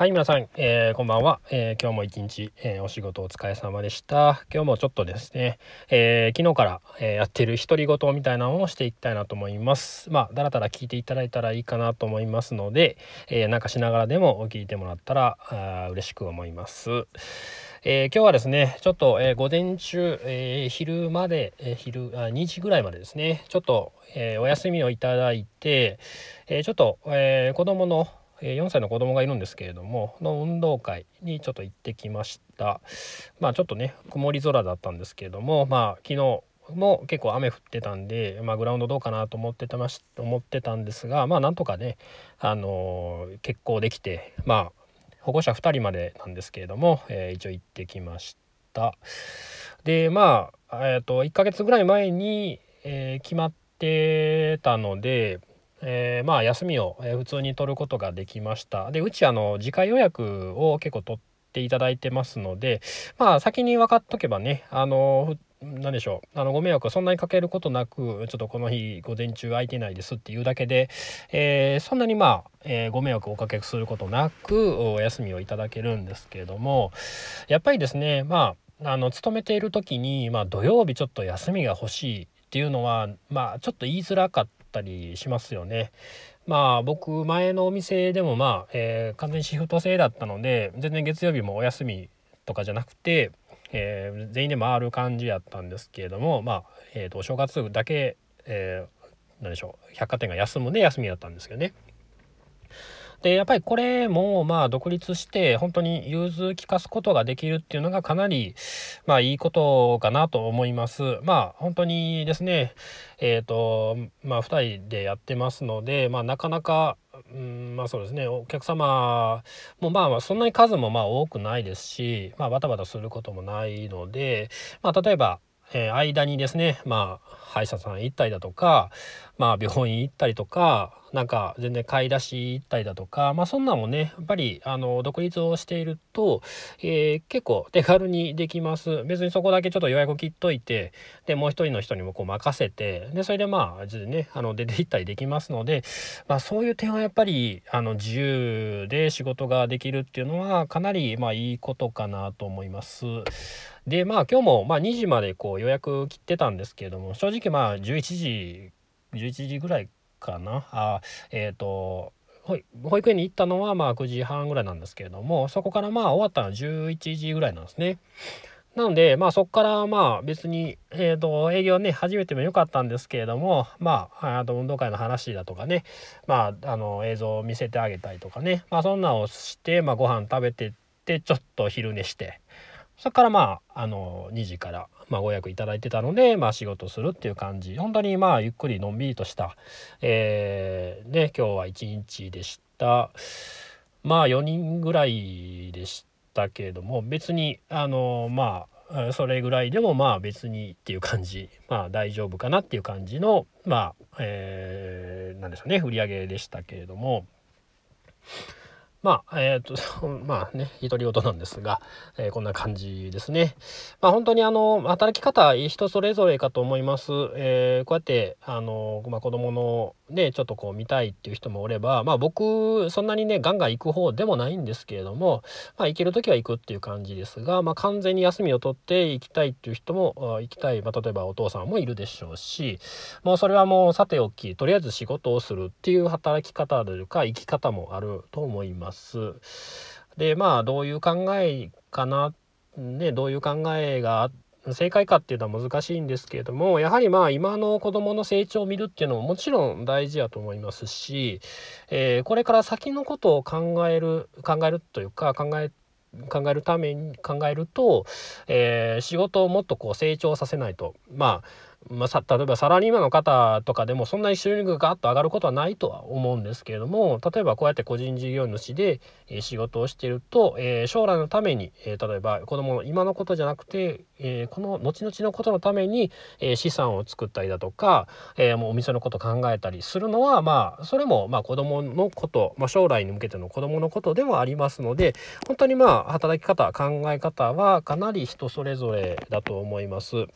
はい、皆さん、えー、こんばんは、えー、今日も一日、えー、お仕事お疲れ様でした。今日もちょっとですね、え昨日から、えやってる独り言みたいなのをしていきたいなと思います。まあ、だらだら聞いていただいたらいいかなと思いますので、えなんかしながらでも聞いてもらったらあ嬉しく思います。え今日はですね、ちょっと、え午前中、え昼まで、え昼あ、2時ぐらいまでですね、ちょっと、えお休みをいただいて、えちょっと、え子供の4歳の子供がいるんですけれどもの運動会にちょっと行ってきました。まあちょっとね曇り空だったんですけれどもまあ昨日も結構雨降ってたんで、まあ、グラウンドどうかなと思ってた思ってたんですがまあなんとかね、あのー、決行できてまあ保護者2人までなんですけれども、えー、一応行ってきました。でまあ、えーと、1ヶ月ぐらい前に、え、決まってたのでえー、まあ休みを普通に取ることができました。でうちあの次回予約を結構取っていただいてますのでまあ先に分かっとけばねあの何でしょう。あのご迷惑そんなにかけることなくちょっとこの日午前中空いてないですっていうだけで、えー、そんなにまあ、えー、ご迷惑をおかけすることなくお休みをいただけるんですけれどもやっぱりですねまああの勤めている時に、まあ、土曜日ちょっと休みが欲しいっていうのはまあちょっと言いづらかったたりしますよね。まあ僕前のお店でもまあ、えー、完全にシフト制だったので全然月曜日もお休みとかじゃなくて、えー、全員で回る感じやったんですけれどもまあ、えーと、お正月だけ、えー、何でしょう百貨店が休むんで休みだったんですけどね。でやっぱりこれもまあ独立して本当に融通きかすことができるっていうのがかなりまあいいことかなと思います。まあ本当にですねえっ、ー、とまあ2人でやってますのでまあなかなかうんまあそうですねお客様もまあそんなに数もまあ多くないですし、まあ、バタバタすることもないので、まあ、例えばえ、間にですねまあ歯医者さん行ったりだとか、まあ、病院行ったりとかなんか全然買い出し行ったりだとかまあそんなもねやっぱりあの独立をしていると、えー、結構手軽にできます別にそこだけちょっと予約を切っといてでもう一人の人にもこう任せてでそれでまあねあの出て行ったりできますので、まあ、そういう点はやっぱりあの自由で仕事ができるっていうのはかなりまあいいことかなと思います。でまあ今日もまあ2時までこう予約切ってたんですけれども正直まあ11時11時ぐらいかなあえっ、ー、と保育園に行ったのはまあ9時半ぐらいなんですけれどもそこからまあ終わったのは11時ぐらいなんですね。なのでまあそこからまあ別に、えー、と営業ね始めてもよかったんですけれどもまああと運動会の話だとかねまああの映像を見せてあげたりとかねまあそんなをしてまあご飯食べてってちょっと昼寝してそれからまああの2時から、まあ、ご予約いただいてたので、まあ、仕事するっていう感じ。本当にまあゆっくりのんびりとした、えー、ね今日は一日でした。まあ4人ぐらいでしたけれども別にあのまあそれぐらいでもまあ別にっていう感じ。まあ大丈夫かなっていう感じのまあえー、なんでしょうね売り上げでしたけれども。まあ、えっ、ー、と、まあね、独り言なんですが、えー、こんな感じですね。まあ本当にあの、働き方、人それぞれかと思います。えー、こうやって、あの、まあ子供のね、ちょっとこう見たいっていう人もおれば、まあ僕、そんなにね、ガンガン行く方でもないんですけれども、まあ行ける時は行くっていう感じですが、まあ完全に休みを取って行きたいっていう人も、行きたい、まあ例えばお父さんもいるでしょうし、もうそれはもうさておき、とりあえず仕事をするっていう働き方というか、生き方もあると思います。ます。でまあどういう考えかな？ねどういう考えが正解かっていうのは難しいんですけれどもやはりまあ今の子どもの成長を見るっていうのももちろん大事やと思いますし、えー、これから先のことを考える考えるというか考え考えるために考えると、えー、仕事をもっとこう成長させないとまあまあ、さ例えばサラリーマンの方とかでもそんなに収入がガッと上がることはないとは思うんですけれども例えばこうやって個人事業主で、仕事をしていると、えー、将来のために、えー、例えば子供の今のことじゃなくて、えー、この後々のことのために、え資産を作ったりだとか、えもうお店のこと考えたりするのはまあそれもまあ子供のこと、まあ、将来に向けての子供のことでもありますので本当にまあ働き方考え方はかなり人それぞれだと思います。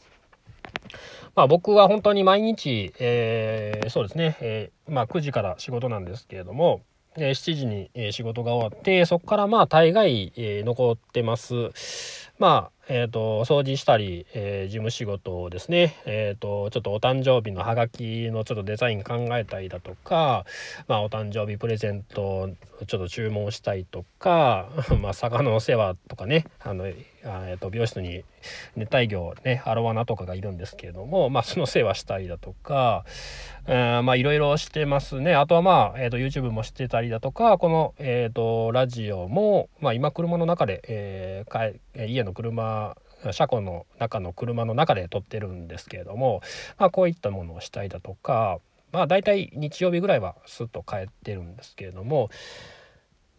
まあ、僕は本当に毎日、えー、そうですね、えー、まあ、9時から仕事なんですけれども、え7時に、仕事が終わってそこからまあ大概、え残ってます。まあえーと、掃除したり、えー、事務仕事をですね、えーと、ちょっとお誕生日のハガキのちょっとデザイン考えたりだとか、まあ、お誕生日プレゼントちょっと注文したりとか、まあ、魚のお世話とかねあのあ、えーと、美容室に熱帯魚ねアロワナとかがいるんですけれども、まあ、その世話したりだとか、まあいろいろしてますね。あとはまあ、えー、と YouTube もしてたりだとかこの、えー、とラジオも、まあ、今車の中で、えー、家の車車庫の中の車の中で撮ってるんですけれども、まあ、こういったものをしたりだとかまあ大体日曜日ぐらいはスッと帰ってるんですけれども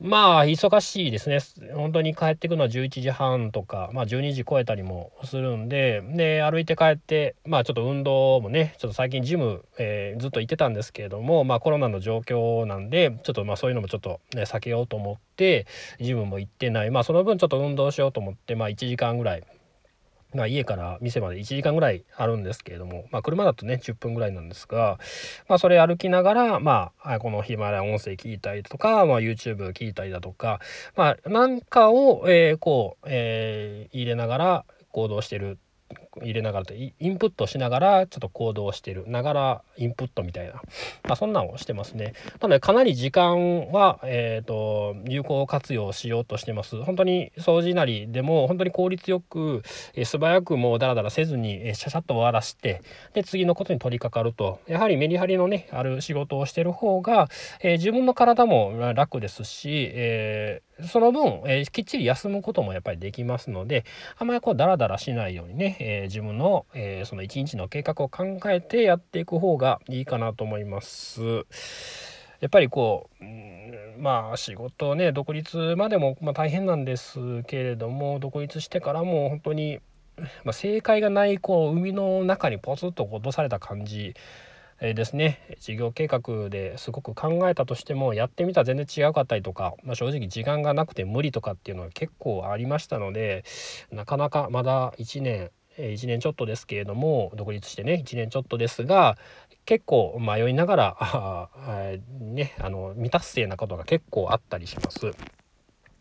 まあ忙しいですね。本当に帰ってくるのは11時半とか、まあ、12時超えたりもするんでで歩いて帰ってまあちょっと運動もねちょっと最近ジム、えー、ずっと行ってたんですけれどもまあコロナの状況なんでちょっとまあそういうのもちょっと、ね、避けようと思ってジムも行ってない。まあその分ちょっと運動しようと思ってまあ1時間ぐらいまあ、家から店まで1時間ぐらいあるんですけれども、まあ、車だとね10分ぐらいなんですが、まあ、それ歩きながら、まあ、このヒマラヤ音声聞いたりとか、まあ、YouTube 聞いたりだとか、まあ、なんかを、えー、こう、えー、入れながら行動してる入れながらインプットしながらちょっと行動してるながらインプットみたいな、まあ、そんなんをしてますね。なのでかなり時間は、えーと、有効活用しようとしてます。本当に掃除なりでも本当に効率よく、えー、素早くもうダラダラせずに、えー、シャシャッと終わらしてで次のことに取り掛かると。やはりメリハリのねある仕事をしてる方が、えー、自分の体も楽ですし、えその分、えー、きっちり休むこともやっぱりできますのであんまりこうダラダラしないようにね、えー、自分の、えー、その一日の計画を考えてやっていく方がいいかなと思います。やっぱりこう、うん、まあ仕事ね独立までも、ま、大変なんですけれども独立してからも本当に、まあ、正解がないこう海の中にポツッと落とされた感じえ、ですね事業計画ですごく考えたとしてもやってみたら全然違うかったりとか、まあ、正直時間がなくて無理とかっていうのは結構ありましたのでなかなかまだ1年1年ちょっとですけれども独立してね1年ちょっとですが結構迷いながらあ、ね、あの未達成なことが結構あったりします。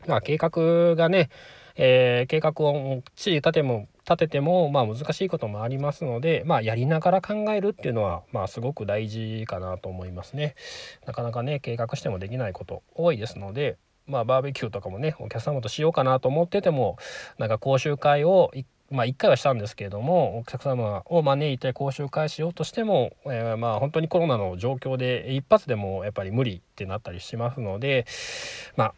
まあ、計画がね、えー、計画をきっちり立ても立てても、まあ、難しいこともありますので、まあ、やりながら考えるっていうのは、まあ、すごく大事かなと思いますね。なかなかね計画してもできないこと多いですので、まあ、バーベキューとかもねお客様としようかなと思っててもなんか講習会をまあ1回はしたんですけれどもお客様を招いて講習会しようとしても、えー、まあ本当にコロナの状況で一発でもやっぱり無理ってなったりしますのでまあ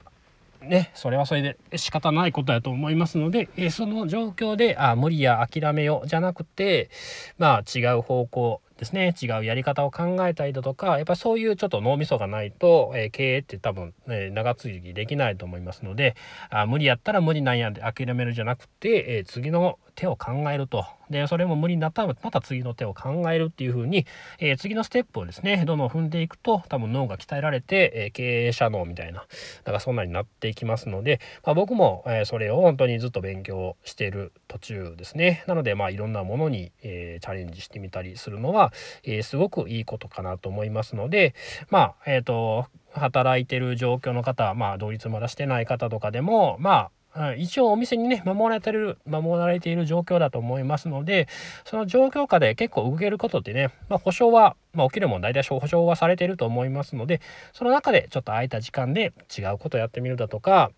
ね、それはそれで仕方ないことやと思いますので、えその状況で、あ、無理や諦めようじゃなくて、まあ違う方向ですね、違うやり方を考えたりだとか、やっぱそういうちょっと脳みそがないと、えー、経営って多分、ね、長続きできないと思いますので、あ無理やったら無理なんやで諦めるじゃなくて、え、次の手を考えると。で、それも無理になったらまた次の手を考えるっていう風に、えー、次のステップをですね、どんどん踏んでいくと多分脳が鍛えられて、えー、経営者脳みたいな、だからそんなになっていきますので、まあ、僕も、えー、それを本当にずっと勉強している途中ですね。なので、まあいろんなものに、えチャレンジしてみたりするのは、えすごくいいことかなと思いますので、まあ、えっ、と、働いてる状況の方、まあ、同率まだしてない方とかでも、まあ、一応お店にね守られてる守られている状況だと思いますのでその状況下で結構動けることってね、まあ、保証は、まあ、起きるもん大体保証はされていると思いますのでその中でちょっと空いた時間で違うことやってみるだとか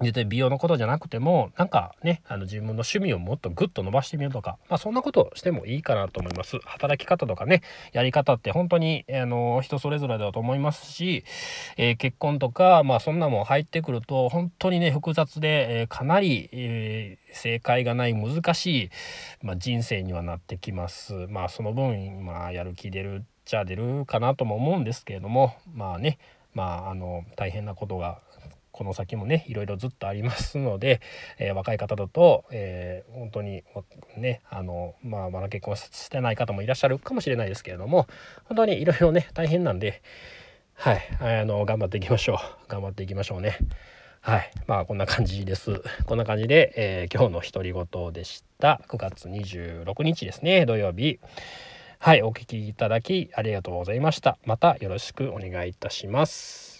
絶対美容のことじゃなくてもなんかねあの自分の趣味をもっとグッと伸ばしてみるとか、まあ、そんなことしてもいいかなと思います。働き方とかねやり方って本当にあの人それぞれだと思いますし、えー、結婚とかまあそんなもん入ってくると本当にね複雑で、えー、かなり、えー、正解がない難しい、まあ、人生にはなってきます。まあその分、まあ、やる気出るっちゃ出るかなとも思うんですけれどもまあねまああの大変なことがこの先もねいろいろずっとありますので、えー、若い方だと、えー、本当にねあの、まあ、まだ結婚してない方もいらっしゃるかもしれないですけれども本当にいろいろね大変なんではいあの頑張っていきましょう頑張っていきましょうね。はい。まあこんな感じです。こんな感じで、えー、今日の独り言でした。9月26日ですね、土曜日。はい。お聴きいただきありがとうございました。またよろしくお願いいたします。